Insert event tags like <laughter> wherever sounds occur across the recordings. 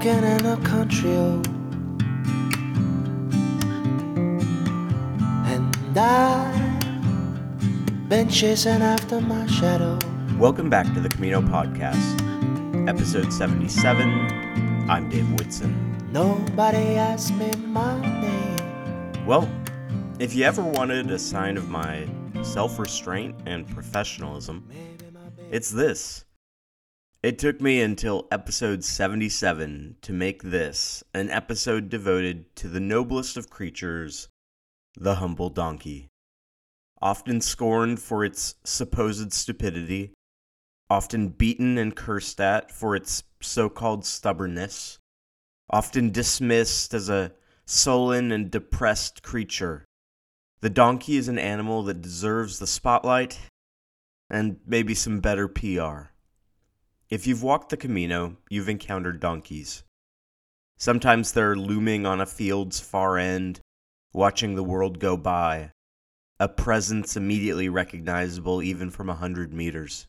walking in a country road. And I've been chasing after my shadow. Welcome back to the Camino Podcast, episode 77. I'm Dave Whitson. Nobody asked me my name. Well, if you ever wanted a sign of my self restraint and professionalism, it's this. It took me until episode 77 to make this an episode devoted to the noblest of creatures, the humble donkey. Often scorned for its supposed stupidity, often beaten and cursed at for its so called stubbornness, often dismissed as a sullen and depressed creature. The donkey is an animal that deserves the spotlight and maybe some better PR. If you've walked the Camino, you've encountered donkeys. Sometimes they're looming on a field's far end, watching the world go by, a presence immediately recognizable even from a hundred meters.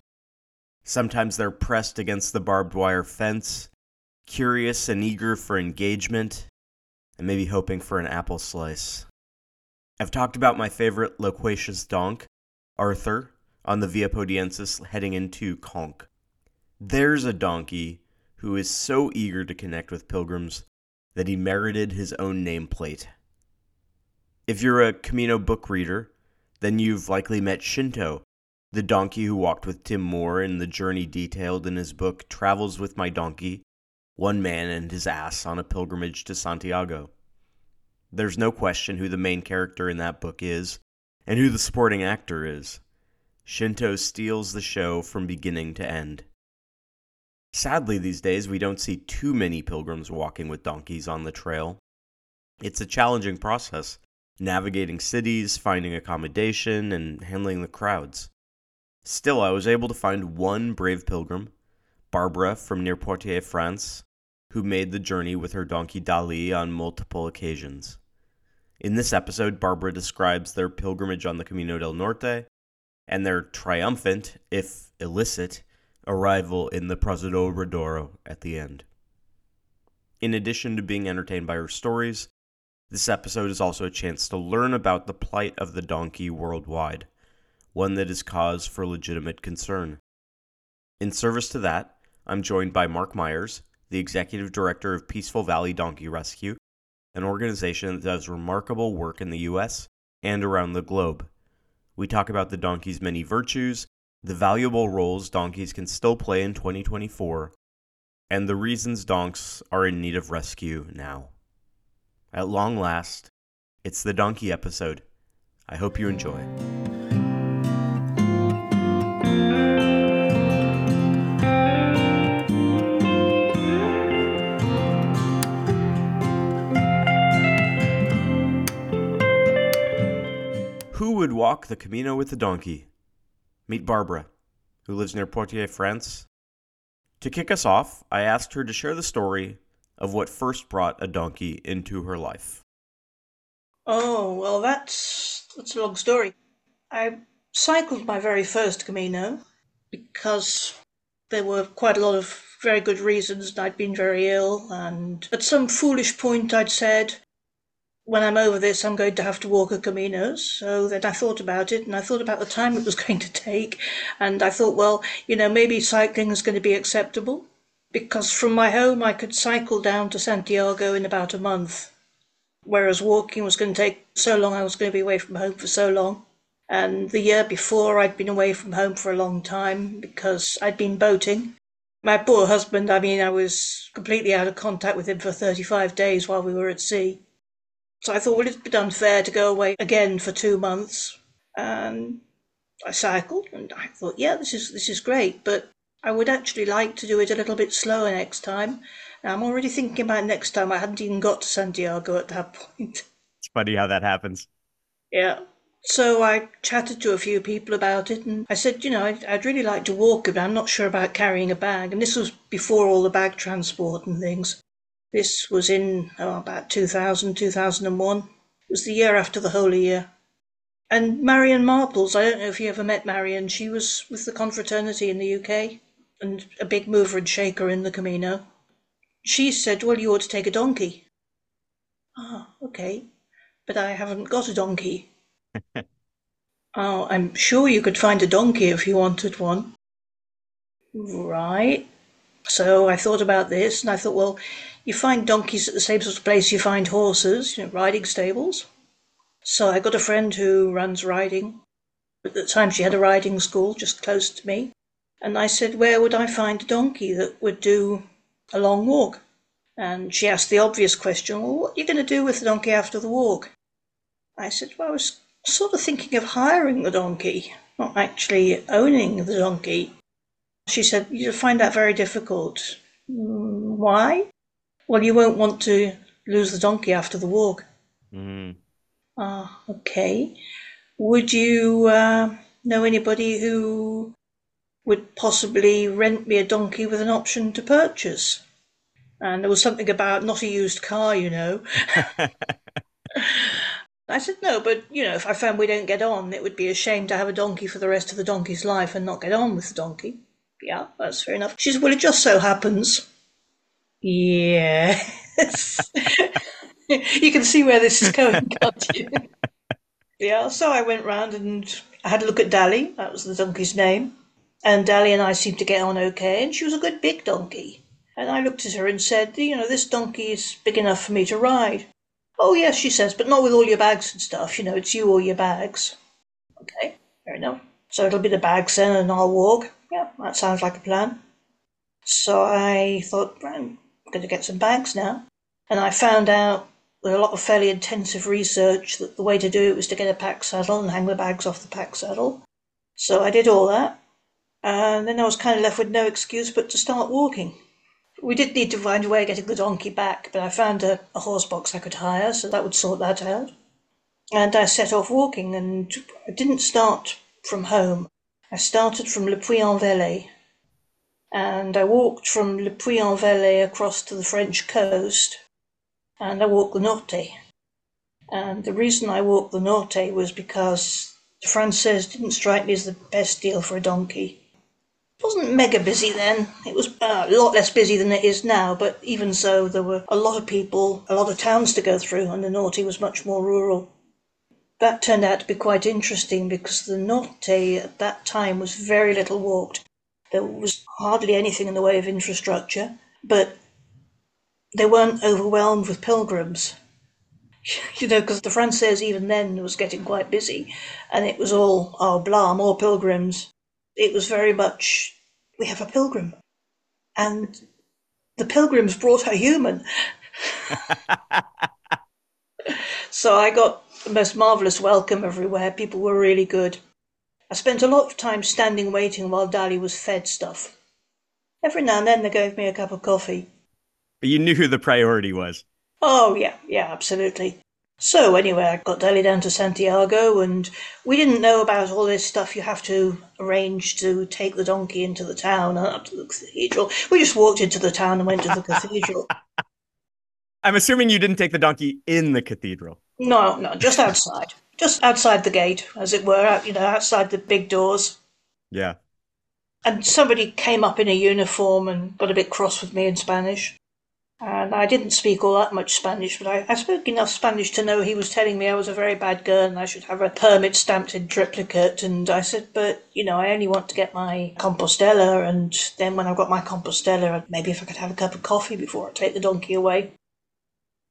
Sometimes they're pressed against the barbed wire fence, curious and eager for engagement, and maybe hoping for an apple slice. I've talked about my favorite loquacious donk, Arthur, on the Via Podiensis heading into Conques. There's a donkey who is so eager to connect with pilgrims that he merited his own nameplate. If you're a Camino book reader, then you've likely met Shinto, the donkey who walked with Tim Moore in the journey detailed in his book Travels with My Donkey One Man and His Ass on a Pilgrimage to Santiago. There's no question who the main character in that book is and who the supporting actor is. Shinto steals the show from beginning to end. Sadly, these days, we don't see too many pilgrims walking with donkeys on the trail. It's a challenging process, navigating cities, finding accommodation, and handling the crowds. Still, I was able to find one brave pilgrim, Barbara from near Poitiers, France, who made the journey with her donkey Dalie on multiple occasions. In this episode, Barbara describes their pilgrimage on the Camino del Norte and their triumphant, if illicit, arrival in the Praza do Obradoiro at the end. In addition to being entertained by her stories, this episode is also a chance to learn about the plight of the donkey worldwide, one that is cause for legitimate concern. In service to that, I'm joined by Mark Meyers, the executive director of Peaceful Valley Donkey Rescue, an organization that does remarkable work in the U.S. and around the globe. We talk about the donkey's many virtues the valuable roles donkeys can still play in 2024, and the reasons donks are in need of rescue now. At long last, it's the donkey episode. I hope you enjoy. Who would walk the Camino with the donkey? Meet Barbara, who lives near Poitiers, France. To kick us off, I asked her to share the story of what first brought a donkey into her life. Oh, well, that's, that's a long story. I cycled my very first Camino because there were quite a lot of very good reasons. I'd been very ill, and at some foolish point, I'd said, when I'm over this, I'm going to have to walk a Camino. So then I thought about it and I thought about the time it was <laughs> going to take. And I thought, well, you know, maybe cycling is going to be acceptable because from my home I could cycle down to Santiago in about a month. Whereas walking was going to take so long, I was going to be away from home for so long. And the year before, I'd been away from home for a long time because I'd been boating. My poor husband, I mean, I was completely out of contact with him for 35 days while we were at sea. So I thought, a bit unfair to go away again for two months. And I cycled, and I thought, yeah, this is this is great, but I would actually like to do it a little bit slower next time. Now, I'm already thinking about next time. I hadn't even got to Santiago at that <laughs> point. It's funny how that happens. Yeah. So I chatted to a few people about it, and I said, you know, I'd, I'd really like to walk it, but I'm not sure about carrying a bag. And this was before all the bag transport and things. This was in oh, about 2000, 2001. It was the year after the Holy Year. And Marion Marples, I don't know if you ever met Marion, she was with the confraternity in the UK and a big mover and shaker in the Camino. she said, Well, you ought to take a donkey. Ah, okay. But I haven't got a donkey. <laughs> oh, I'm sure you could find a donkey if you wanted one. Right. So I thought about this and I thought, well, you find donkeys at the same sort of place you find horses, you know, riding stables. So I got a friend who runs riding. At the time, she had a riding school just close to me. And I said, Where would I find a donkey that would do a long walk? And she asked the obvious question, Well, what are you going to do with the donkey after the walk? I said, Well, I was sort of thinking of hiring the donkey, not actually owning the donkey. She said, You'll find that very difficult. "Mm, Why? Well, you won't want to lose the donkey after the walk. Mm. Ah, okay. Would you uh, know anybody who would possibly rent me a donkey with an option to purchase? And there was something about not a used car, you know. <laughs> I said, no, but, you know, if I found we don't get on, it would be a shame to have a donkey for the rest of the donkey's life and not get on with the donkey. Yeah, that's fair enough. She said, well, it just so happens. Yes. <laughs> you can see where this is going, can't you? yeah, so I went round and I had a look at Dalie. That was the donkey's name. And Dalie and I seemed to get on okay, and she was a good big donkey. And I looked at her and said, You know, this donkey is big enough for me to ride. Oh, yes, she says, but not with all your bags and stuff. You know, it's you or your bags. Okay, fair enough. So it'll be the bags then, and I'll walk. Yeah, that sounds like a plan. So I thought, going to get some bags now. And I found out with a lot of fairly intensive research that the way to do it was to get a pack saddle and hang the bags off the pack saddle. So I did all that. And then I was kind of left with no excuse but to start walking. We did need to find a way of getting the donkey back, but I found a, a horse box I could hire, so that would sort that out. And I set off walking, and I didn't start from home. I started from Le Puy-en-Velay, and I walked from Le Puy-en-Velay across to the French coast, and I walked the Norte. And the reason I walked the Norte was because the Francaise didn't strike me as the best deal for a donkey. It wasn't mega busy then. It was uh, a lot less busy than it is now, but even so, there were a lot of people, a lot of towns to go through, and the Norte was much more rural. That turned out to be quite interesting because the Norte at that time was very little walked. There was hardly anything in the way of infrastructure, but they weren't overwhelmed with pilgrims. <laughs> You know, because the Francaise even then was getting quite busy, and it was all, oh, blah, more pilgrims. It was very much, we have a pilgrim. And the pilgrims brought a human. <laughs> so I got the most marvellous welcome everywhere. People were really good. I spent a lot of time standing waiting while Dalie was fed stuff. Every now and then they gave me a cup of coffee. But you knew who the priority was. Oh, yeah, yeah, absolutely. So, anyway, I got Dalie down to Santiago, and we didn't know about all this stuff you have to arrange to take the donkey into the town and up to the cathedral. We just walked into the town and went to the cathedral. <laughs> I'm assuming you didn't take the donkey in the cathedral. No, no, just outside. Just outside the gate, as it were, out, you know, outside the big doors. Yeah. And somebody came up in a uniform and got a bit cross with me in Spanish. And I didn't speak all that much Spanish, but I, I spoke enough Spanish to know he was telling me I was a very bad girl and I should have a permit stamped in triplicate. And I said, but, you know, I only want to get my Compostela. And then when I've got my Compostela, maybe if I could have a cup of coffee before I take the donkey away.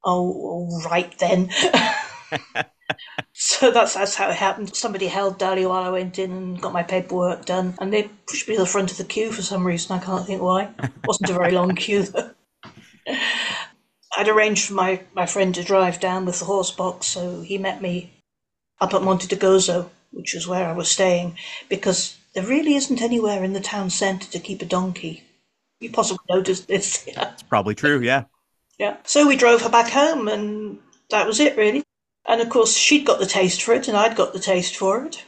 Oh, all right then. <laughs> so that's that's how it happened. Somebody held Dalie while I went in and got my paperwork done, and they pushed me to the front of the queue for some reason. I can't think why. It wasn't a very long queue though. <laughs> I'd arranged for my, my friend to drive down with the horse box, so he met me up at Monte de Gozo, which is where I was staying, because there really isn't anywhere in the town centre to keep a donkey. You possibly noticed this. Yeah. <laughs> It's probably true, yeah. Yeah. So we drove her back home, and that was it, really. And of course, she'd got the taste for it, and I'd got the taste for it.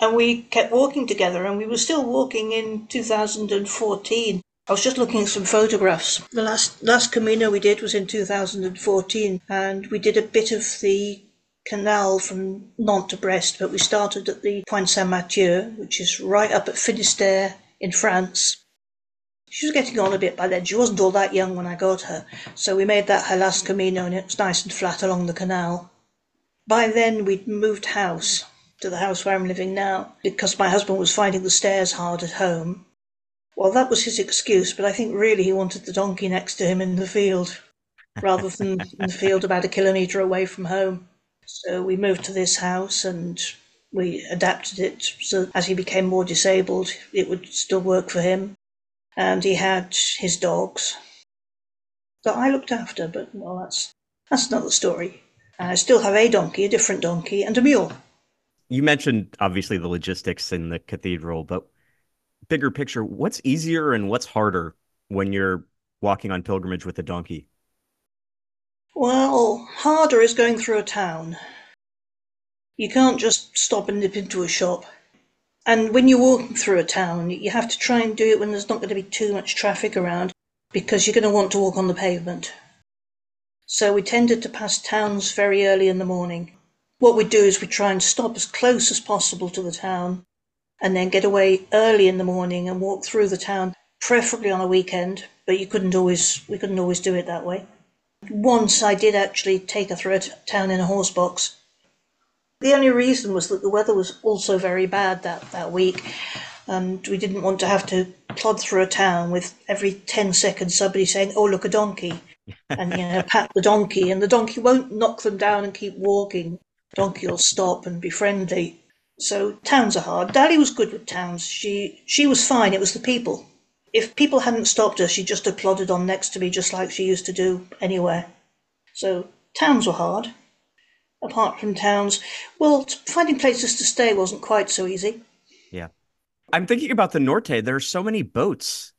And we kept walking together, and we were still walking in 2014. I was just looking at some photographs. The last last Camino we did was in 2014, and we did a bit of the canal from Nantes to Brest, but we started at the Point Saint Mathieu, which is right up at Finistère in France. She was getting on a bit by then. She wasn't all that young when I got her. So we made that her last Camino and it was nice and flat along the canal. By then we'd moved house to the house where I'm living now because my husband was finding the stairs hard at home. Well, that was his excuse, but I think really he wanted the donkey next to him in the field <laughs> rather than in the field about a kilometre away from home. So we moved to this house and we adapted it so as he became more disabled, it would still work for him. And he had his dogs that I looked after, but well, that's that's another story. And I still have a donkey, a different donkey, and a mule. You mentioned obviously the logistics in the cathedral, but bigger picture, what's easier and what's harder when you're walking on pilgrimage with a donkey? Well, harder is going through a town. You can't just stop and nip into a shop. And when you're walking through a town, you have to try and do it when there's not going to be too much traffic around because you're going to want to walk on the pavement. So we tended to pass towns very early in the morning. What we'd do is we try and stop as close as possible to the town and then get away early in the morning and walk through the town, preferably on a weekend, but you couldn't always we couldn't always do it that way. Once I did actually take her through a town in a horse box. The only reason was that the weather was also very bad that, that week, and we didn't want to have to plod through a town with every 10 seconds somebody saying, Oh, look, a donkey, and you know, pat the donkey, and the donkey won't knock them down and keep walking. Donkey will stop and be friendly. So towns are hard. Dalie was good with towns. She she was fine. It was the people if people hadn't stopped her, she just had plodded on next to me just like she used to do anywhere. So towns were hard. Apart from towns, well, finding places to stay wasn't quite so easy. Yeah. I'm thinking about the Norte. There are so many boats.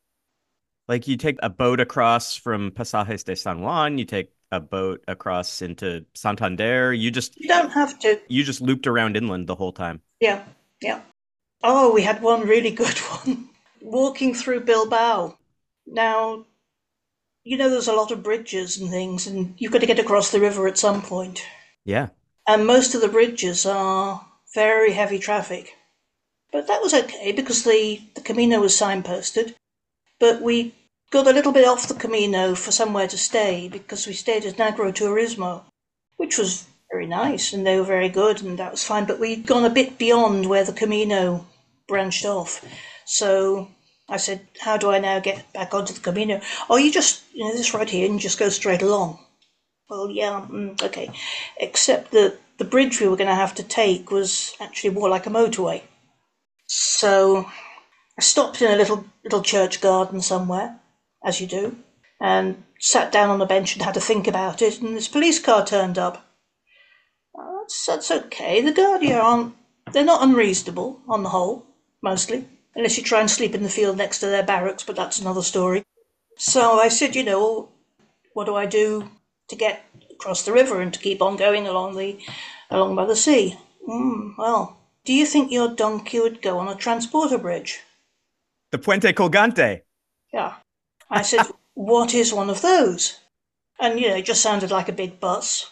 Like you take a boat across from Pasajes de San Juan, you take a boat across into Santander. You just You don't have to. you just looped around inland the whole time. Yeah, yeah. Oh, we had one really good <laughs> one. Walking through Bilbao. Now, you know, there's a lot of bridges and things, and you've got to get across the river at some point. Yeah. And most of the bridges are very heavy traffic. But that was okay because the, the Camino was signposted. But we got a little bit off the Camino for somewhere to stay because we stayed at Negro Turismo, which was very nice and they were very good and that was fine. But we'd gone a bit beyond where the Camino branched off. So I said, How do I now get back onto the Camino? Oh, you just, you know, this right here and you just go straight along. Well, yeah, mm, okay. Except that the bridge we were going to have to take was actually more like a motorway. So Stopped in a little little church garden somewhere, as you do, and sat down on a bench and had to think about it. And this police car turned up. Uh, that's, that's okay. The Guardia aren't they're not unreasonable on the whole, mostly, unless you try and sleep in the field next to their barracks. But that's another story. So I said, you know, what do I do to get across the river and to keep on going along the along by the sea? Mm, well, do you think your donkey would go on a transporter bridge? The Puente Colgante. Yeah. I said, <laughs> what is one of those? And, you know, it just sounded like a big bus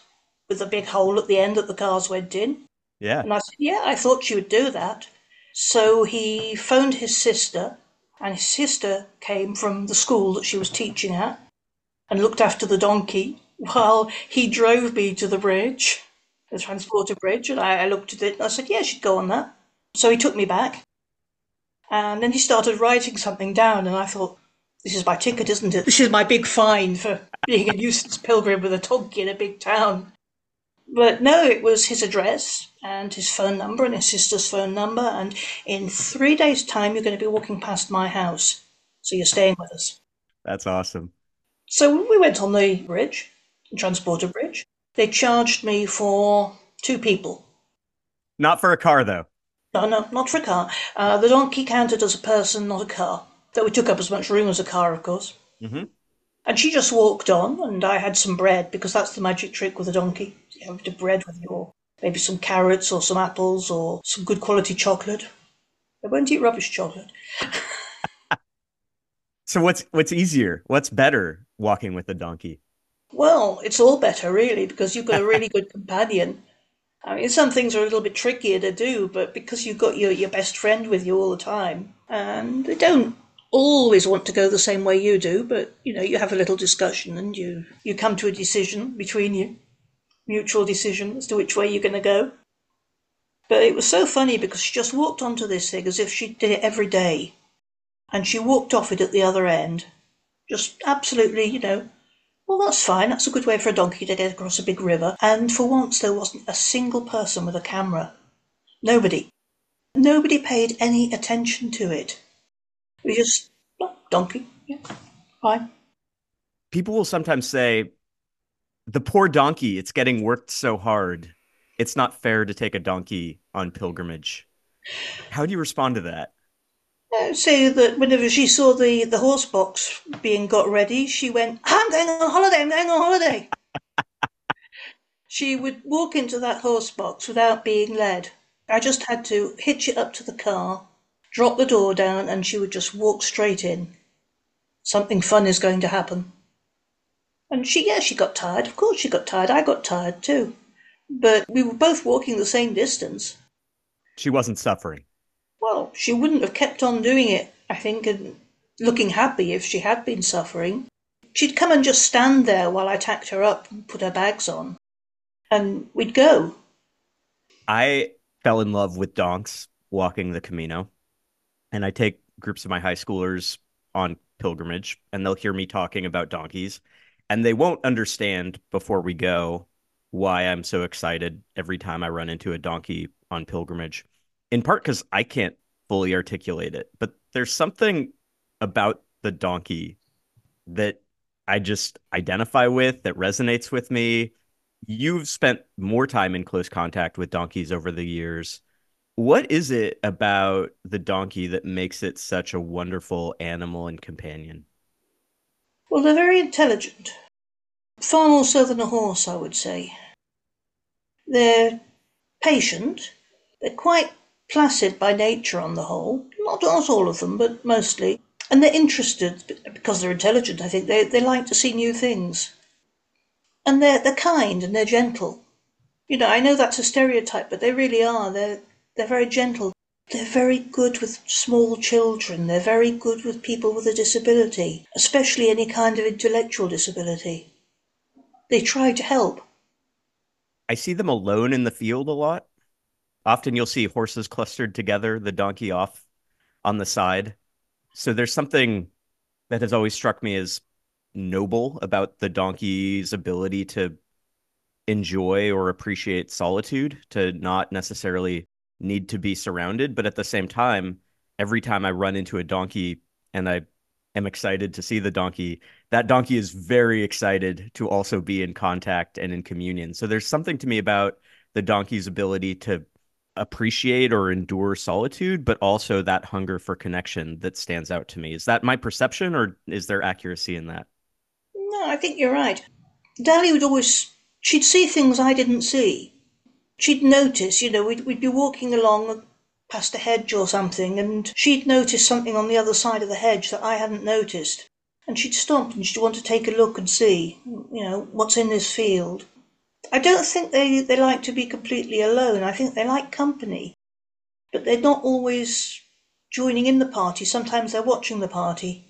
with a big hole at the end that the cars went in. Yeah. And I said, yeah, I thought you would do that. So he phoned his sister, and his sister came from the school that she was teaching at and looked after the donkey while he drove me to the bridge, the transporter bridge. And I, I looked at it and I said, yeah, she'd go on that. So he took me back. And then he started writing something down, and I thought, this is my ticket, isn't it? This is my big fine for being a nuisance pilgrim with a donkey in a big town. But no, it was his address and his phone number and his sister's phone number. And in three days' time, you're going to be walking past my house. So you're staying with us. That's awesome. So we went on the bridge, the transporter bridge. They charged me for two people. Not for a car though. No, no, not for a car. Uh, the donkey counted as a person, not a car. Though we took up as much room as a car, of course. Mm-hmm. And she just walked on, and I had some bread because that's the magic trick with a donkey. You have to bread with you, or maybe some carrots, or some apples, or some good quality chocolate. I won't eat rubbish chocolate. <laughs> So what's what's easier? What's better walking with a donkey? Well, it's all better, really, because you've got a really good companion. I mean, some things are a little bit trickier to do, but because you've got your, your best friend with you all the time, and they don't always want to go the same way you do, but you know, you have a little discussion and you, you come to a decision between you, mutual decision as to which way you're going to go. But it was so funny because she just walked onto this thing as if she did it every day. And she walked off it at the other end. Just absolutely, you know, well, that's fine. That's a good way for a donkey to get across a big river. And for once, there wasn't a single person with a camera. Nobody. Nobody paid any attention to it. We just, donkey, yeah, fine. People will sometimes say, the poor donkey, it's getting worked so hard. It's not fair to take a donkey on pilgrimage. How do you respond to that? Uh, say that whenever she saw the, the horse box being got ready, she went, I'm going on holiday, I'm going on holiday. she would walk into that horse box without being led. I just had to hitch it up to the car, drop the door down, and she would just walk straight in. Something fun is going to happen. And she, yeah, she got tired. Of course, she got tired. I got tired too. But we were both walking the same distance. She wasn't suffering. Well, she wouldn't have kept on doing it, I think, and looking happy if she had been suffering. She'd come and just stand there while I tacked her up and put her bags on. And we'd go. I fell in love with donks walking the Camino. And I take groups of my high schoolers on pilgrimage, and they'll hear me talking about donkeys. And they won't understand before we go why I'm so excited every time I run into a donkey on pilgrimage. In part because I can't fully articulate it, but there's something about the donkey that I just identify with, that resonates with me. You've spent more time in close contact with donkeys over the years. What is it about the donkey that makes it such a wonderful animal and companion? Well, they're very intelligent. Far more so than a horse, I would say. They're patient. They're quite placid by nature on the whole. Not, not all of them, but mostly. And they're interested because they're intelligent, I think. They, they like to see new things. And they're, they're kind and they're gentle. You know, I know that's a stereotype, but they really are. They're, they're very gentle. They're very good with small children. They're very good with people with a disability, especially any kind of intellectual disability. They try to help. I see them alone in the field a lot. Often you'll see horses clustered together, the donkey off on the side. So there's something that has always struck me as noble about the donkey's ability to enjoy or appreciate solitude, to not necessarily need to be surrounded. But at the same time, every time I run into a donkey and I am excited to see the donkey, that donkey is very excited to also be in contact and in communion. So there's something to me about the donkey's ability to appreciate or endure solitude, but also that hunger for connection that stands out to me. Is that my perception or is there accuracy in that? No, I think you're right. Dalie would always, she'd see things I didn't see. She'd notice, you know, we'd, we'd be walking along past a hedge or something, and she'd notice something on the other side of the hedge that I hadn't noticed. And she'd stop and she'd want to take a look and see, you know, what's in this field. I don't think they, they like to be completely alone. I think they like company. But they're not always joining in the party. Sometimes they're watching the party.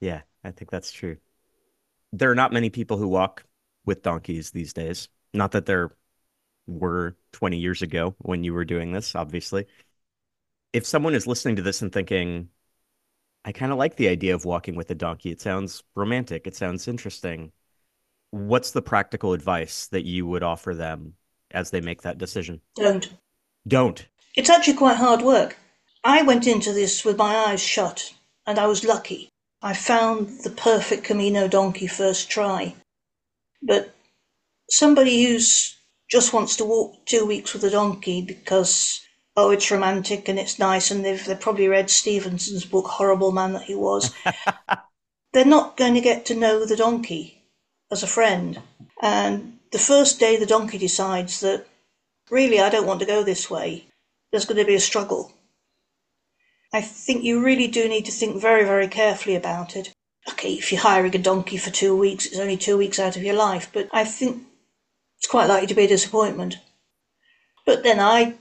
Yeah, I think that's true. There are not many people who walk with donkeys these days. Not that there were 20 years ago when you were doing this, obviously. If someone is listening to this and thinking, I kind of like the idea of walking with a donkey, it sounds romantic, it sounds interesting what's the practical advice that you would offer them as they make that decision? Don't. Don't. It's actually quite hard work. I went into this with my eyes shut, and I was lucky. I found the perfect Camino donkey first try. But somebody who's just wants to walk two weeks with a donkey because oh it's romantic and it's nice and they've they've probably read Stevenson's book Horrible Man That He Was. <laughs> They're not going to get to know the donkey as a friend. And the first day the donkey decides that really I don't want to go this way, there's going to be a struggle. I think you really do need to think very, very carefully about it. Okay, if you're hiring a donkey for two weeks, it's only two weeks out of your life, but I think it's quite likely to be a disappointment. But then I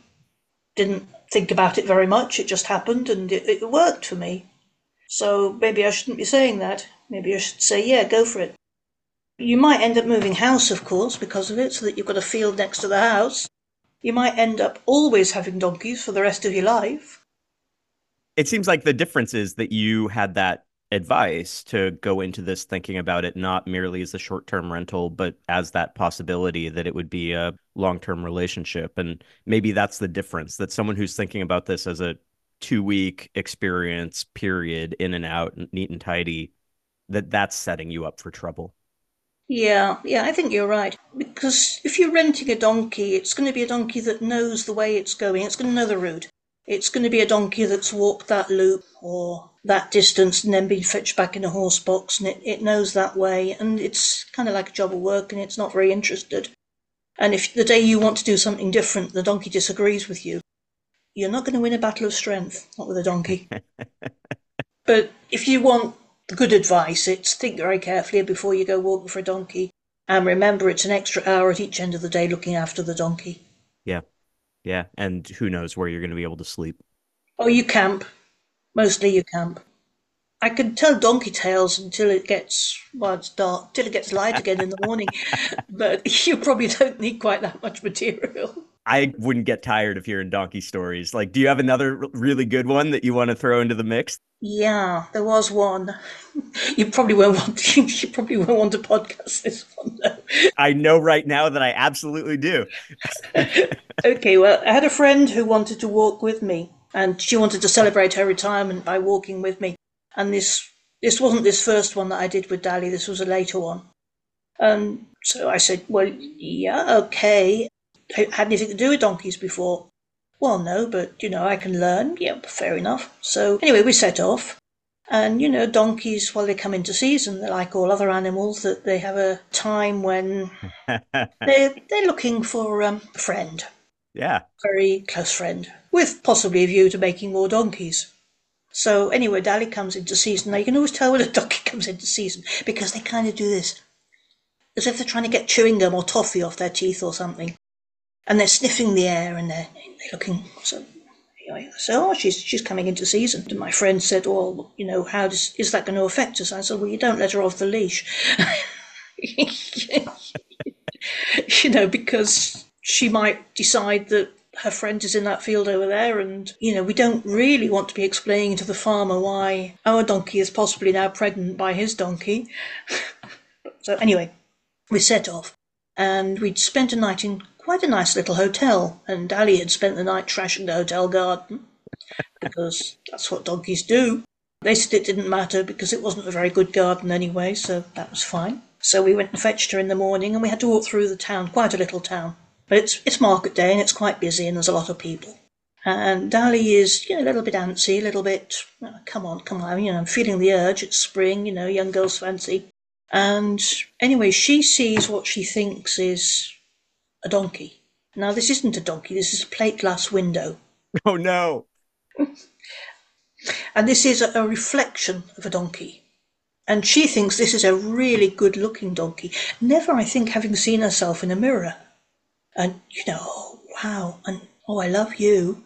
didn't think about it very much, it just happened and it, it worked for me. So maybe I shouldn't be saying that. Maybe I should say, yeah, go for it. You might end up moving house, of course, because of it, so that you've got a field next to the house. You might end up always having donkeys for the rest of your life. It seems like the difference is that you had that advice to go into this thinking about it not merely as a short term rental, but as that possibility that it would be a long term relationship. And maybe that's the difference that someone who's thinking about this as a two week experience period in and out, neat and tidy, that that's setting you up for trouble. Yeah, yeah, I think you're right. Because if you're renting a donkey, it's going to be a donkey that knows the way it's going, it's going to know the route. It's going to be a donkey that's walked that loop or that distance and then been fetched back in a horse box, and it, it knows that way, and it's kind of like a job of work, and it's not very interested. And if the day you want to do something different, the donkey disagrees with you, you're not going to win a battle of strength, not with a donkey. <laughs> but if you want good advice, it's think very carefully before you go walking for a donkey. And remember, it's an extra hour at each end of the day looking after the donkey. Yeah. Yeah. And who knows where you're going to be able to sleep. Oh, you camp. Mostly you camp. I can tell donkey tales until it gets well, it's dark, till it gets light again in the morning. <laughs> but <laughs> you probably don't need quite that much material. I wouldn't get tired of hearing donkey stories. Like, do you have another really good one that you want to throw into the mix? Yeah, there was one. <laughs> You probably won't want to, <laughs> you probably won't want to podcast this one though. <laughs> I know right now that I absolutely do. okay, well, I had a friend who wanted to walk with me, and she wanted to celebrate her retirement by walking with me. And this this wasn't this first one that I did with Dalie. This was a later one. And so I said, "Well, yeah, okay." Had anything to do with donkeys before? Well, no, but you know, I can learn. Yeah, fair enough. So anyway, we set off. And you know, donkeys, while they come into season, they're like all other animals that they have a time when <laughs> they're they're looking for um, a friend. Yeah. Very close friend. With possibly a view to making more donkeys. So anyway, Dalie comes into season. Now you can always tell when a donkey <laughs> comes into season because they kind of do this. As if they're trying to get chewing gum or toffee off their teeth or something and they're sniffing the air and they're, they're looking. So so oh, she's she's coming into season. And my friend said, well, you know, how does is that going to affect us? I said, well, you don't let her off the leash. <laughs> you know, because she might decide that her friend is in that field over there, and you know, we don't really want to be explaining to the farmer why our donkey is possibly now pregnant by his donkey. <laughs> so anyway, we set off, and we'd spent a night in quite a nice little hotel, and Dalie had spent the night trashing the hotel garden because that's what donkeys do. They said it didn't matter because it wasn't a very good garden anyway, so that was fine. So we went and fetched her in the morning, and we had to walk through the town, quite a little town. But it's it's market day and it's quite busy, and there's a lot of people. And Dalie is, you know, a little bit antsy, a little bit, oh, come on, come on, you know, I'm feeling the urge. It's spring, you know, young girls fancy. And anyway, she sees what she thinks is a donkey. Now, this isn't a donkey, this is a plate glass window. Oh, no. <laughs> and this is a, a reflection of a donkey. And she thinks this is a really good looking donkey, never, I think, having seen herself in a mirror. And, you know, oh, wow, and oh, I love you.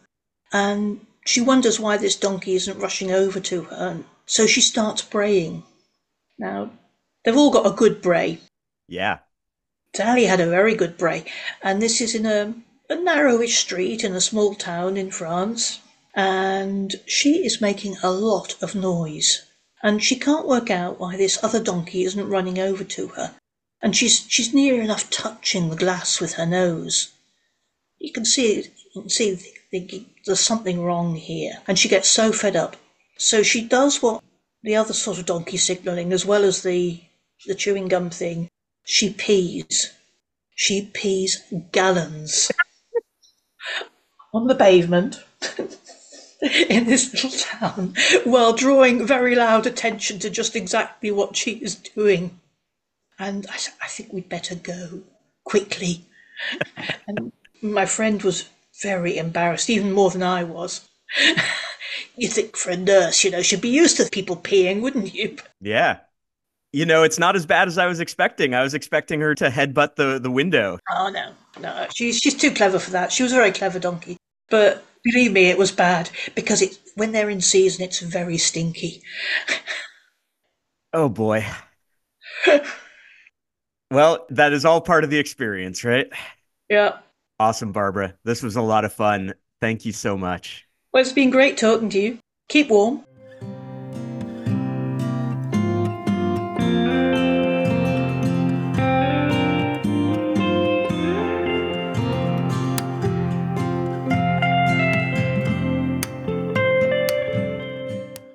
And she wonders why this donkey isn't rushing over to her. And so she starts braying. Now, they've all got a good bray. Yeah. Dalie had a very good bray, and this is in a, a narrowish street in a small town in France. And she is making a lot of noise, and she can't work out why this other donkey isn't running over to her. And she's she's near enough touching the glass with her nose. You can see you can see the, the, there's something wrong here, and she gets so fed up. So she does what the other sort of donkey signalling, as well as the the chewing gum thing, she pees. She pees gallons on the pavement <laughs> in this little town while drawing very loud attention to just exactly what she is doing. And I said, I think we'd better go quickly. and my friend was very embarrassed, even more than I was. <laughs> you think for a nurse, you know, she'd be used to people peeing, wouldn't you? Yeah. You know, it's not as bad as I was expecting. I was expecting her to headbutt the, the window. Oh no, no, she's she's too clever for that. She was a very clever donkey. But Believe me, it was bad because it when they're in season, it's very stinky. oh boy. well, that is all part of the experience, right? Yeah. Awesome, Barbara. This was a lot of fun. Thank you so much. Well, it's been great talking to you. Keep warm.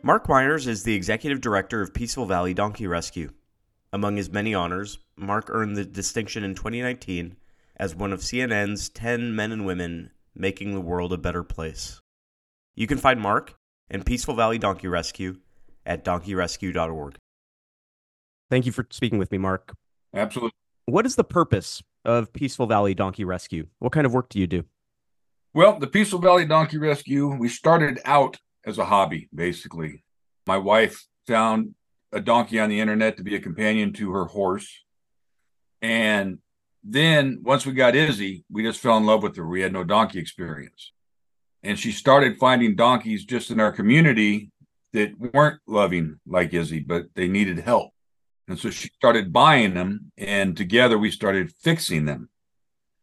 Mark Meyers is the executive director of Peaceful Valley Donkey Rescue. Among his many honors, Mark earned the distinction in 2019 as one of CNN's 10 men and women making the world a better place. You can find Mark and Peaceful Valley Donkey Rescue at donkeyrescue.org. Thank you for speaking with me, Mark. Absolutely. What is the purpose of Peaceful Valley Donkey Rescue? What kind of work do you do? Well, the Peaceful Valley Donkey Rescue, we started out as a hobby, basically. My wife found a donkey on the internet to be a companion to her horse. And then once we got Izzy, we just fell in love with her. We had no donkey experience. And she started finding donkeys just in our community that weren't loving like Izzy, but they needed help. And so she started buying them, and together we started fixing them.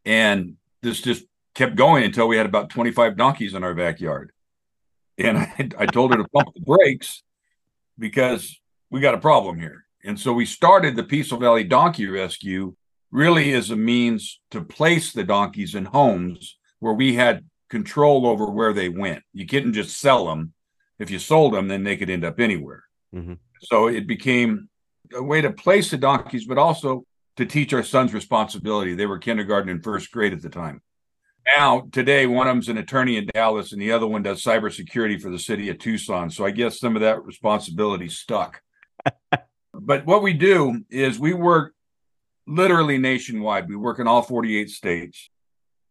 And this just kept going until we had about 25 donkeys in our backyard and I, I told her to pump the brakes because we got a problem here. And so we started the Peaceful Valley Donkey Rescue really as a means to place the donkeys in homes where we had control over where they went. You couldn't just sell them. If you sold them, then they could end up anywhere. Mm-hmm. So it became a way to place the donkeys, but also to teach our sons responsibility. They were kindergarten and first grade at the time now today one of them's an attorney in dallas and the other one does cybersecurity for the city of tucson. So i guess some of that responsibility stuck. <laughs> But what we do is we work literally nationwide. We work in all 48 states.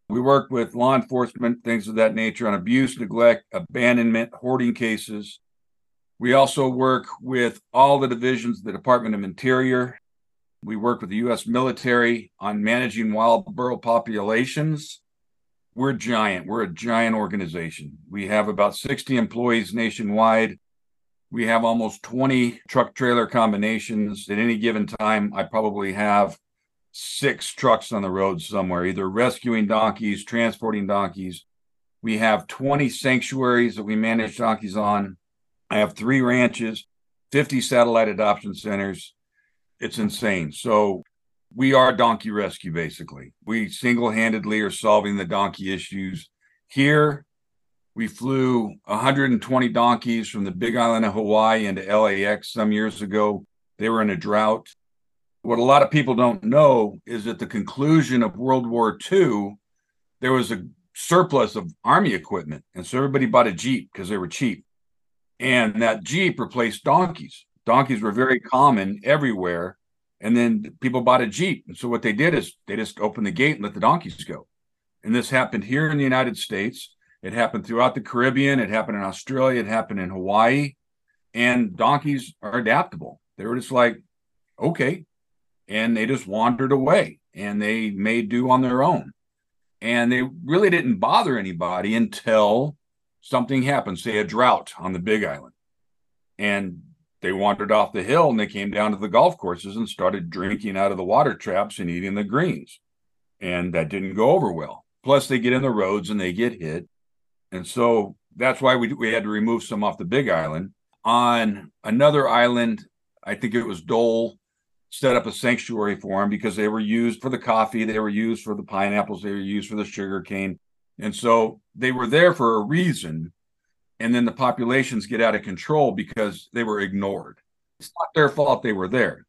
We work with law enforcement things of that nature on abuse neglect abandonment hoarding cases. We also work with all the divisions of the department of interior. We work with the u.s military on managing wild burro populations we're giant. We're a giant organization. We have about 60 employees nationwide. We have almost 20 truck trailer combinations. At any given time, I probably have six trucks on the road somewhere, either rescuing donkeys, transporting donkeys. We have 20 sanctuaries that we manage donkeys on. I have three ranches, 50 satellite adoption centers. It's insane. So we are donkey rescue basically. We single-handedly are solving the donkey issues. Here we flew 120 donkeys from the big island of hawaii into lax some years ago. They were in a drought. What a lot of people don't know is at the conclusion of world war ii there was a surplus of army equipment and so everybody bought a jeep because they were cheap. And that jeep replaced donkeys. Donkeys were very common everywhere and then people bought a Jeep. And so what they did is they just opened the gate and let the donkeys go. And this happened here in the United States. It happened throughout the Caribbean. It happened in Australia. It happened in Hawaii. And donkeys are adaptable. They were just like, okay. And they just wandered away and they made do on their own. And they really didn't bother anybody until something happened, say a drought on the Big Island. And they wandered off the hill and they came down to the golf courses and started drinking out of the water traps and eating the greens. And that didn't go over well. Plus, they get in the roads and they get hit. And so that's why we, we had to remove some off the big island. On another island, I think it was Dole, set up a sanctuary for them because they were used for the coffee, they were used for the pineapples, they were used for the sugar cane. And so they were there for a reason and then the populations get out of control because they were ignored. It's not their fault they were there.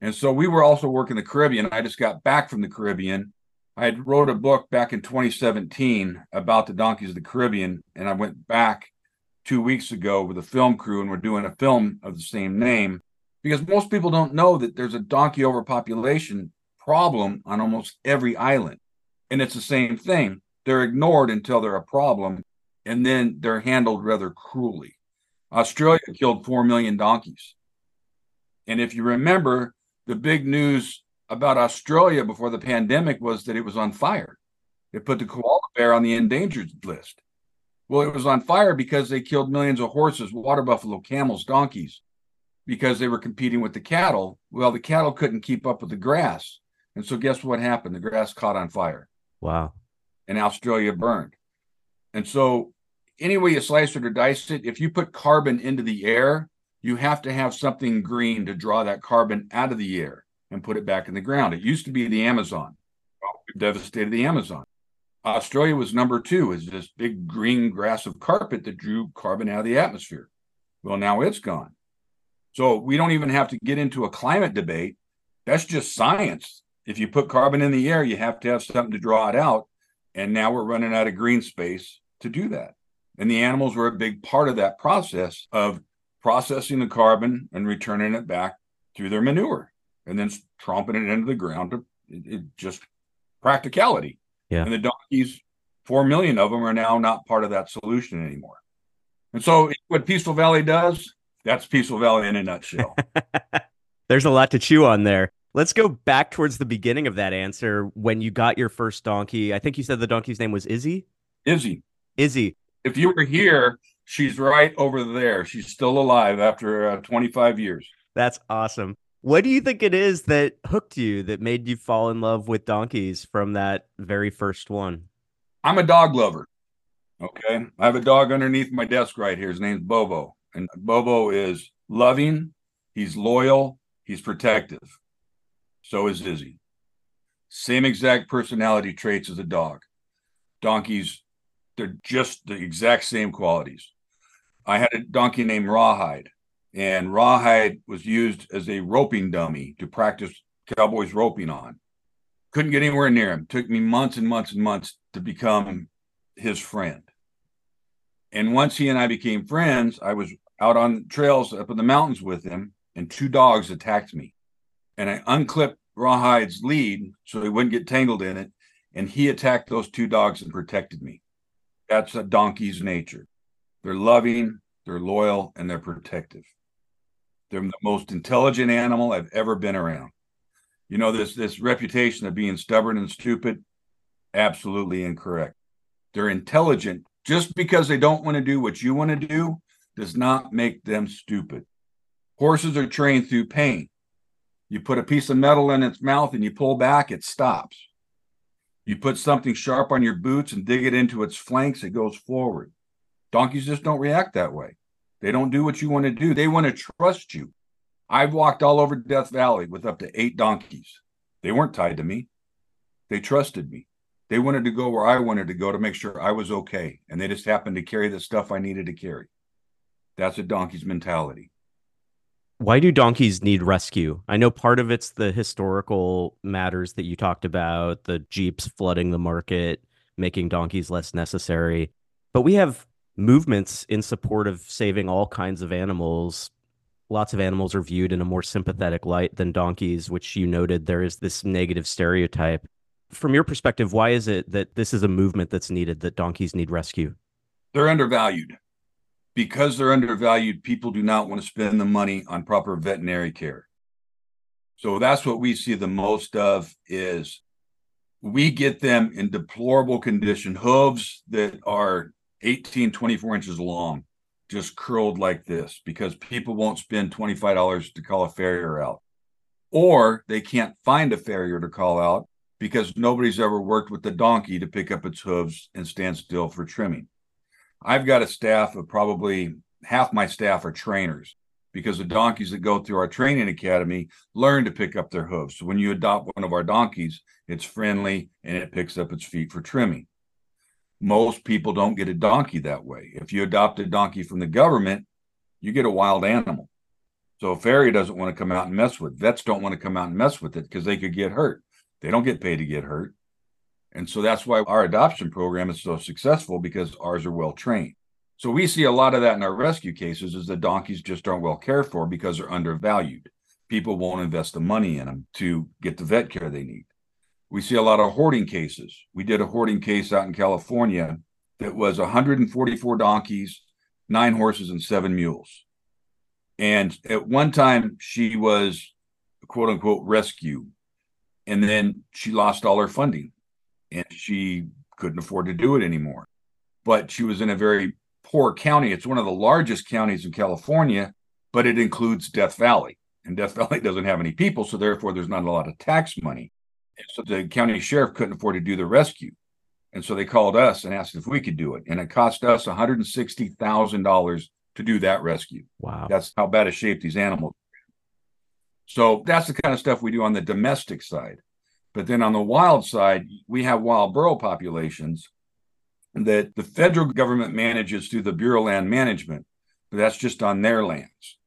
And so we were also working the Caribbean. I just got back from the Caribbean. I had wrote a book back in 2017 about the donkeys of the Caribbean, and I went back two weeks ago with a film crew, and we're doing a film of the same name because most people don't know that there's a donkey overpopulation problem on almost every island, and it's the same thing. They're ignored until they're a problem, and then they're handled rather cruelly. Australia killed 4 million donkeys. And if you remember, the big news about Australia before the pandemic was that it was on fire. It put the koala bear on the endangered list. Well, it was on fire because they killed millions of horses, water buffalo, camels, donkeys, because they were competing with the cattle. Well, the cattle couldn't keep up with the grass. And so, guess what happened? The grass caught on fire. Wow. And Australia burned. And so, any way you slice it or dice it, if you put carbon into the air, you have to have something green to draw that carbon out of the air and put it back in the ground. It used to be the Amazon. We devastated the Amazon. Australia was number two, is this big green grass of carpet that drew carbon out of the atmosphere. Well, now it's gone. So we don't even have to get into a climate debate. That's just science. If you put carbon in the air, you have to have something to draw it out. And now we're running out of green space to do that. And the animals were a big part of that process of processing the carbon and returning it back through their manure and then tromping it into the ground to it, it just practicality. Yeah. And the donkeys, four million of them are now not part of that solution anymore. And so what Peaceful Valley does, that's Peaceful Valley in a nutshell. <laughs> There's a lot to chew on there. Let's go back towards the beginning of that answer when you got your first donkey. I think you said the donkey's name was Izzy. Izzy. Izzy. If you were here, she's right over there. She's still alive after uh, 25 years. That's awesome. What do you think it is that hooked you, that made you fall in love with donkeys from that very first one? I'm a dog lover. Okay. I have a dog underneath my desk right here. His name's Bobo. And Bobo is loving, he's loyal, he's protective. So is Izzy. Same exact personality traits as a dog. Donkeys, they're just the exact same qualities. I had a donkey named Rawhide, and Rawhide was used as a roping dummy to practice cowboys roping on. Couldn't get anywhere near him. Took me months and months and months to become his friend. And once he and I became friends, I was out on trails up in the mountains with him, and two dogs attacked me. And I unclipped Rawhide's lead so he wouldn't get tangled in it. And he attacked those two dogs and protected me. That's a donkey's nature. They're loving, they're loyal, and they're protective. They're the most intelligent animal I've ever been around. You know, this this reputation of being stubborn and stupid, absolutely incorrect. They're intelligent. Just because they don't want to do what you want to do does not make them stupid. Horses are trained through pain. You put a piece of metal in its mouth and you pull back, it stops. You put something sharp on your boots and dig it into its flanks, it goes forward. Donkeys just don't react that way. They don't do what you want to do. They want to trust you. I've walked all over Death Valley with up to eight donkeys. They weren't tied to me. They trusted me. They wanted to go where I wanted to go to make sure I was okay. And they just happened to carry the stuff I needed to carry. That's a donkey's mentality. Why do donkeys need rescue? I know part of it's the historical matters that you talked about, the jeeps flooding the market, making donkeys less necessary. But we have movements in support of saving all kinds of animals. Lots of animals are viewed in a more sympathetic light than donkeys, which you noted there is this negative stereotype. From your perspective, why is it that this is a movement that's needed, that donkeys need rescue? They're undervalued. Because they're undervalued, people do not want to spend the money on proper veterinary care. So that's what we see the most of is we get them in deplorable condition, hooves that are 18, 24 inches long, just curled like this because people won't spend $25 to call a farrier out. Or they can't find a farrier to call out because nobody's ever worked with the donkey to pick up its hooves and stand still for trimming. I've got a staff of probably half my staff are trainers because the donkeys that go through our training academy learn to pick up their hooves. When you adopt one of our donkeys, it's friendly and it picks up its feet for trimming. Most people don't get a donkey that way. If you adopt a donkey from the government, you get a wild animal. So a farrier doesn't want to come out and mess with. Vets don't want to come out and mess with it because they could get hurt. They don't get paid to get hurt. And so that's why our adoption program is so successful because ours are well trained. So we see a lot of that in our rescue cases is the donkeys just aren't well cared for because they're undervalued. People won't invest the money in them to get the vet care they need. We see a lot of hoarding cases. We did a hoarding case out in California that was 144 donkeys, nine horses, and seven mules. And at one time, she was quote unquote rescue. And then she lost all her funding and she couldn't afford to do it anymore. but she was in a very poor county. It's one of the largest counties in California, but it includes Death Valley. And Death <laughs> Valley doesn't have any people, so therefore there's not a lot of tax money. And so the county sheriff couldn't afford to do the rescue. And so they called us and asked if we could do it. And it cost us $160,000 to do that rescue. Wow. That's how bad a shape these animals. Are. So that's the kind of stuff we do on the domestic side. But then on the wild side, we have wild burro populations that the federal government manages through the Bureau of Land Management, but that's just on their lands.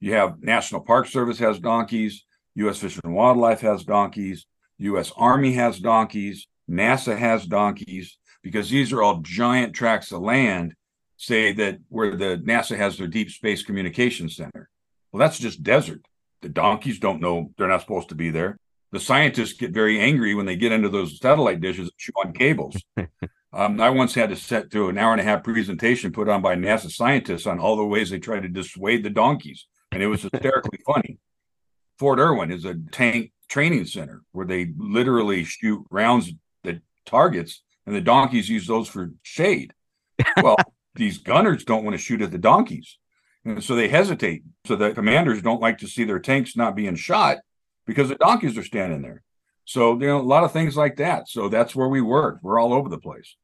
You have National Park Service has donkeys, U.S. Fish and Wildlife has donkeys, U.S. Army has donkeys, NASA has donkeys, because these are all giant tracts of land, say that where the NASA has their deep space communication center. Well, that's just desert. The donkeys don't know they're not supposed to be there. The scientists get very angry when they get into those satellite dishes and chew on cables. <laughs> um, I once had to set through an hour and a half presentation put on by NASA scientists on all the ways they try to dissuade the donkeys, and it was hysterically <laughs> funny. Fort Irwin is a tank training center where they literally shoot rounds at targets, and the donkeys use those for shade. Well, <laughs> these gunners don't want to shoot at the donkeys. And so they hesitate. So the commanders don't like to see their tanks not being shot because the donkeys are standing there. So you know a lot of things like that. So that's where we work. We're all over the place.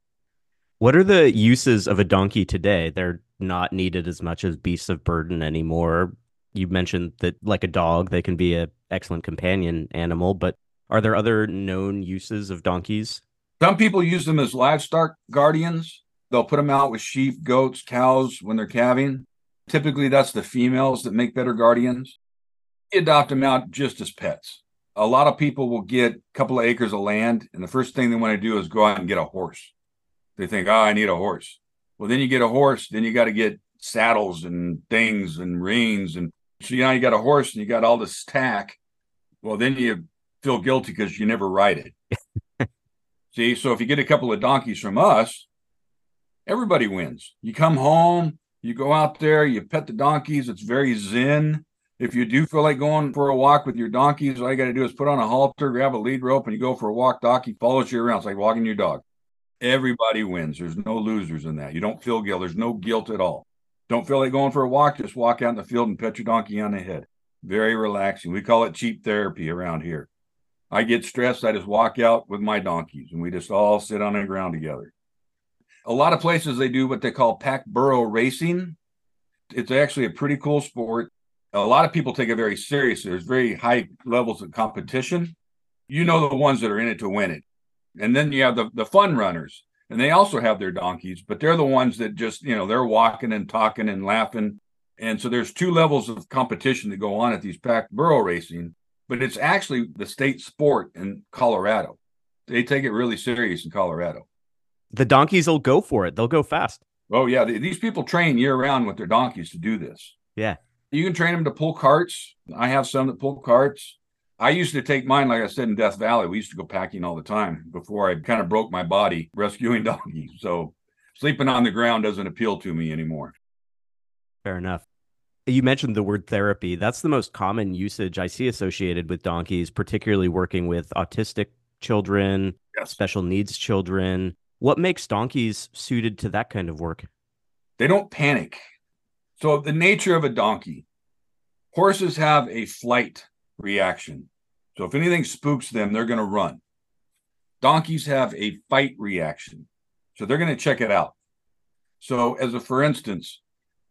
What are the uses of a donkey today? They're not needed as much as beasts of burden anymore. You mentioned that like a dog, they can be an excellent companion animal, but are there other known uses of donkeys? Some people use them as livestock guardians. They'll put them out with sheep, goats, cows when they're calving. Typically, that's the females that make better guardians. You adopt them out just as pets. A lot of people will get a couple of acres of land, and the first thing they want to do is go out and get a horse. They think, oh, I need a horse. Well, then you get a horse, then you got to get saddles and things and reins. And so now you got a horse and you got all this tack. Well, then you feel guilty because you never ride it. <laughs> See, so if you get a couple of donkeys from us, everybody wins. You come home, you go out there, you pet the donkeys. It's very zen. If you do feel like going for a walk with your donkeys, all you got to do is put on a halter, grab a lead rope, and you go for a walk. Donkey follows you around. It's like walking your dog. Everybody wins. There's no losers in that. You don't feel guilt. There's no guilt at all. Don't feel like going for a walk. Just walk out in the field and pet your donkey on the head. Very relaxing. We call it cheap therapy around here. I get stressed. I just walk out with my donkeys and we just all sit on the ground together. A lot of places they do what they call pack burro racing. It's actually a pretty cool sport. A lot of people take it very seriously. There's very high levels of competition. You know the ones that are in it to win it. And then you have the, the fun runners, and they also have their donkeys, but they're the ones that just, you know, they're walking and talking and laughing. And so there's two levels of competition that go on at these pack burro racing, but it's actually the state sport in Colorado. They take it really serious in Colorado the donkeys will go for it. They'll go fast. Oh yeah, these people train year round with their donkeys to do this. Yeah, you can train them to pull carts. I have some that pull carts. I used to take mine, like I said, in Death Valley. We used to go packing all the time before I kind of broke my body rescuing <laughs> donkeys. So sleeping on the ground doesn't appeal to me anymore. Fair enough. You mentioned the word therapy. That's the most common usage I see associated with donkeys, particularly working with autistic children, yes. special needs children. What makes donkeys suited to that kind of work? They don't panic. So, the nature of a donkey, horses have a flight reaction. So, if anything spooks them, they're going to run. Donkeys have a fight reaction. So, they're going to check it out. So, as a for instance,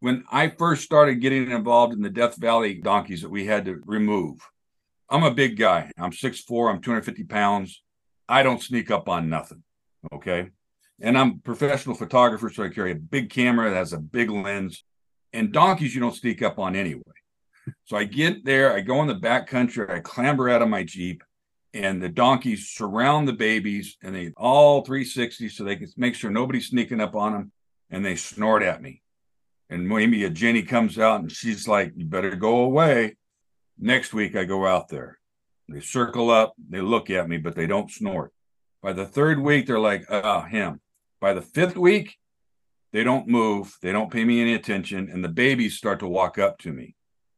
when I first started getting involved in the Death Valley donkeys that we had to remove, I'm a big guy. I'm 6'4, I'm 250 pounds. I don't sneak up on nothing. Okay and I'm a professional photographer, so I carry a big camera that has a big lens. And donkeys, you don't sneak up on anyway. So I get there, I go in the back country, I clamber out of my Jeep, and the donkeys surround the babies and they all 360 so they can make sure nobody's sneaking up on them. And they snort at me. And maybe a Jenny comes out and she's like, You better go away. Next week, I go out there. They circle up, they look at me, but they don't snort. By the third week, they're like, Oh, him. By the fifth week, they don't move, they don't pay me any attention, and the babies start to walk up to me.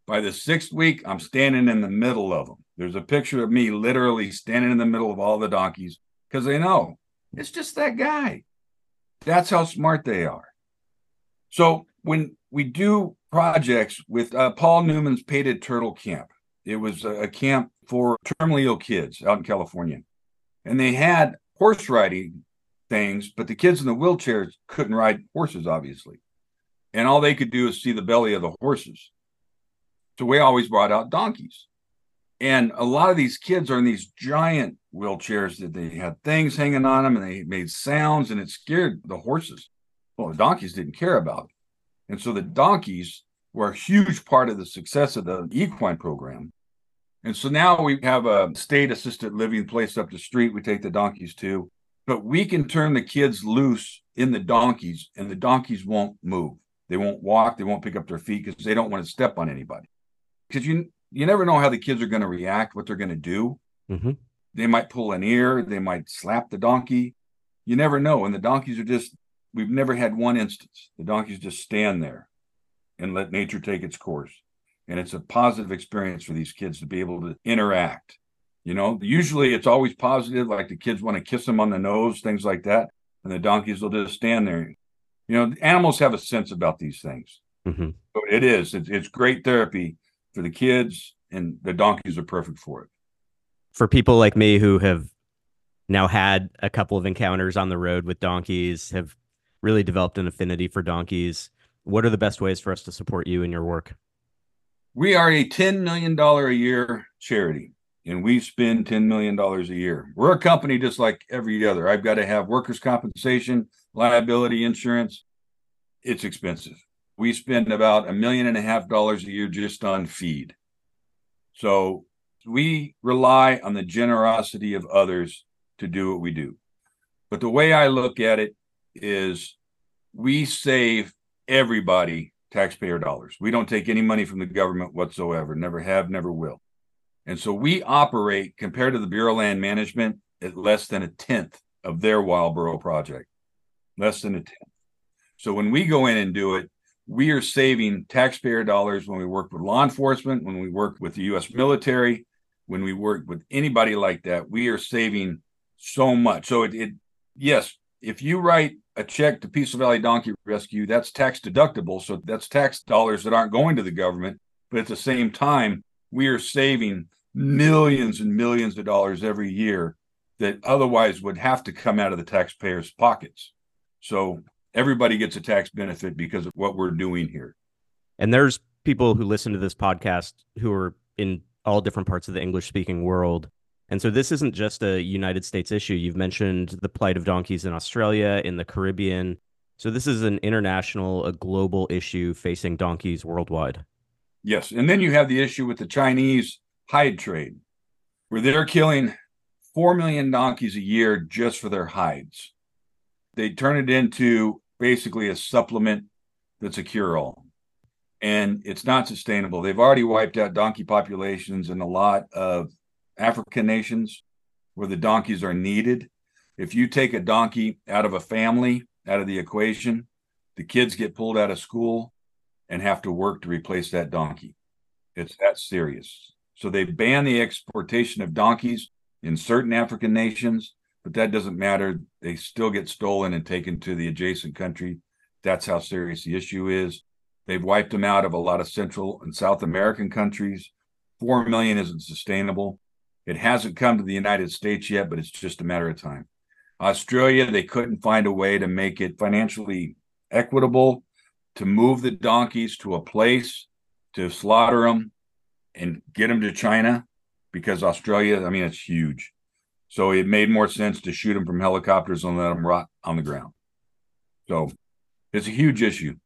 By the sixth week, I'm standing in the middle of them. There's a picture of me literally standing in the middle of all the donkeys because they know it's just that guy. That's how smart they are. So when we do projects with uh, Paul Newman's Painted Turtle Camp, it was a, a camp for terminally ill kids out in California. And they had horse riding things, but the kids in the wheelchairs couldn't ride horses, obviously. And all they could do is see the belly of the horses. So we always brought out donkeys. And a lot of these kids are in these giant wheelchairs that they had things hanging on them and they made sounds and it scared the horses. Well, the donkeys didn't care about it. And so the donkeys were a huge part of the success of the equine program. And so now we have a state assisted living place up the street we take the donkeys to, but we can turn the kids loose in the donkeys and the donkeys won't move. They won't walk, they won't pick up their feet because they don't want to step on anybody. Because you you never know how the kids are going to react, what they're going to do. Mm-hmm. They might pull an ear, they might slap the donkey. You never know. And the donkeys are just, we've never had one instance. The donkeys just stand there and let nature take its course. And it's a positive experience for these kids to be able to interact. You know, usually it's always positive, like the kids want to kiss them on the nose, things like that. And the donkeys will just stand there. You know, animals have a sense about these things. Mm-hmm. So it is. It's, it's great therapy for the kids, and the donkeys are perfect for it. For people like me who have now had a couple of encounters on the road with donkeys, have really developed an affinity for donkeys, what are the best ways for us to support you in your work? We are a $10 million a year charity, and we spend $10 million a year. We're a company just like every other. I've got to have workers' compensation, liability insurance. It's expensive. We spend about a million and a half dollars a year just on feed. So we rely on the generosity of others to do what we do. But the way I look at it is we save everybody taxpayer dollars. We don't take any money from the government whatsoever, never have, never will. And so we operate compared to the Bureau Land Management at less than a tenth of their wild Wildboro project, less than a tenth. So when we go in and do it, we are saving taxpayer dollars when we work with law enforcement, when we work with the US military, when we work with anybody like that. We are saving so much. So it, it yes, if you write a check to Peaceful Valley Donkey Rescue, that's tax deductible. So that's tax dollars that aren't going to the government. But at the same time, we are saving millions and millions of dollars every year that otherwise would have to come out of the taxpayers' pockets. So everybody gets a tax benefit because of what we're doing here. And there's people who listen to this podcast who are in all different parts of the English speaking world. And so this isn't just a United States issue. You've mentioned the plight of donkeys in Australia, in the Caribbean. So this is an international, a global issue facing donkeys worldwide. Yes. And then you have the issue with the Chinese hide trade, where they're killing 4 million donkeys a year just for their hides. They turn it into basically a supplement that's a cure all. And it's not sustainable. They've already wiped out donkey populations in a lot of African nations where the donkeys are needed. If you take a donkey out of a family, out of the equation, the kids get pulled out of school and have to work to replace that donkey. It's that serious. So they ban the exportation of donkeys in certain African nations, but that doesn't matter. They still get stolen and taken to the adjacent country. That's how serious the issue is. They've wiped them out of a lot of Central and South American countries. Four million isn't sustainable. It hasn't come to the United States yet, but it's just a matter of time. Australia, they couldn't find a way to make it financially equitable to move the donkeys to a place to slaughter them and get them to China because Australia, I mean, it's huge. So it made more sense to shoot them from helicopters and let them rot on the ground. So it's a huge issue.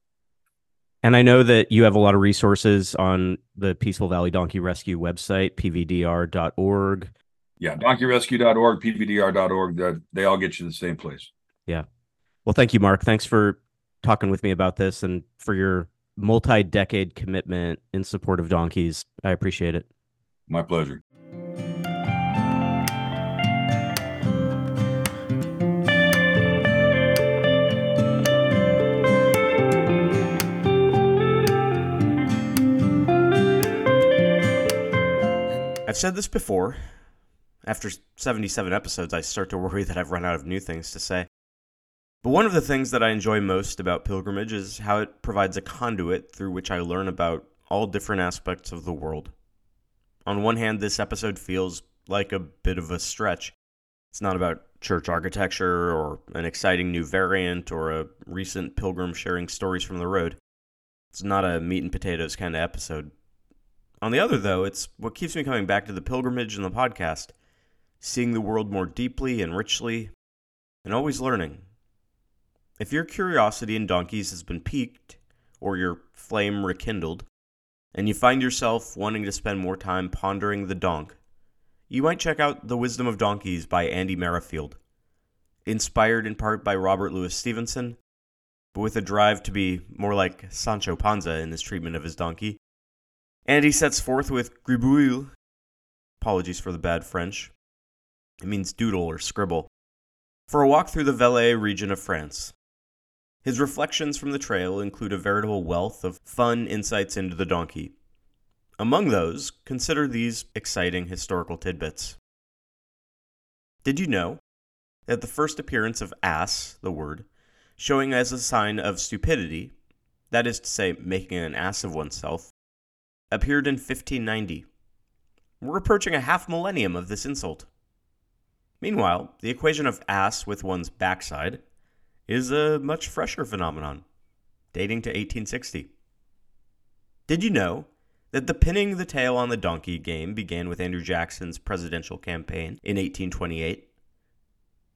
And I know that you have a lot of resources on the Peaceful Valley Donkey Rescue website, pvdr.org. Yeah, donkeyrescue.org, pvdr.org, they all get you to the same place. Yeah. Well, thank you, Mark. Thanks for talking with me about this and for your multi decade commitment in support of donkeys. I appreciate it. My pleasure. I've said this before. After 77 episodes, I start to worry that I've run out of new things to say. But one of the things that I enjoy most about pilgrimage is how it provides a conduit through which I learn about all different aspects of the world. On one hand, this episode feels like a bit of a stretch. It's not about church architecture or an exciting new variant or a recent pilgrim sharing stories from the road. It's not a meat and potatoes kind of episode. On the other, though, it's what keeps me coming back to the pilgrimage and the podcast, seeing the world more deeply and richly, and always learning. If your curiosity in donkeys has been piqued, or your flame rekindled, and you find yourself wanting to spend more time pondering the donk, you might check out The Wisdom of Donkeys by Andy Merrifield. Inspired in part by Robert Louis Stevenson, but with a drive to be more like Sancho Panza in his treatment of his donkey, Andy sets forth with gribouille, apologies for the bad French, it means doodle or scribble, for a walk through the Valais region of France. His reflections from the trail include a veritable wealth of fun insights into the donkey. Among those, consider these exciting historical tidbits. Did you know that the first appearance of ass, the word, showing as a sign of stupidity, that is to say, making an ass of oneself, appeared in 1590? We're approaching a half millennium of this insult. Meanwhile, the equation of ass with one's backside is a much fresher phenomenon, dating to 1860. Did you know that the pinning the tail on the donkey game began with Andrew Jackson's presidential campaign in 1828?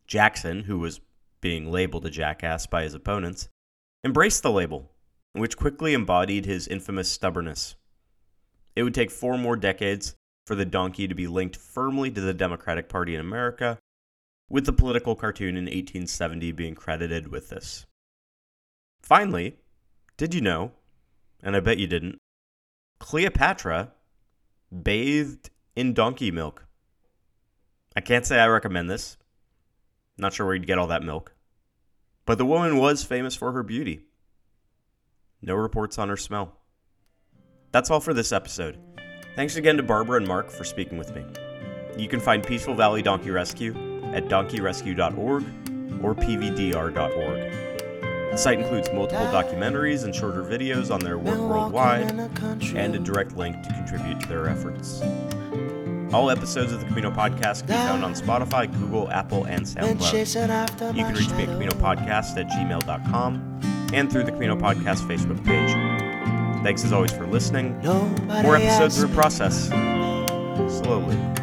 Jackson, who was being labeled a jackass by his opponents, embraced the label, which quickly embodied his infamous stubbornness. It would take four more decades for the donkey to be linked firmly to the Democratic Party in America, with the political cartoon in 1870 being credited with this. Finally, did you know, and I bet you didn't, Cleopatra bathed in donkey milk? I can't say I recommend this. Not sure where you'd get all that milk. But the woman was famous for her beauty. No reports on her smell. That's all for this episode. Thanks again to Barbara and Mark for speaking with me. You can find Peaceful Valley Donkey Rescue at donkeyrescue.org or pvdr.org. The site includes multiple documentaries and shorter videos on their work worldwide and a direct link to contribute to their efforts. All episodes of the Camino podcast can be found on Spotify, Google, Apple, and SoundCloud. You can reach me at CaminoPodcast at gmail.com and through the Camino Podcast Facebook page. Thanks as always for listening. More episodes are in process. Slowly.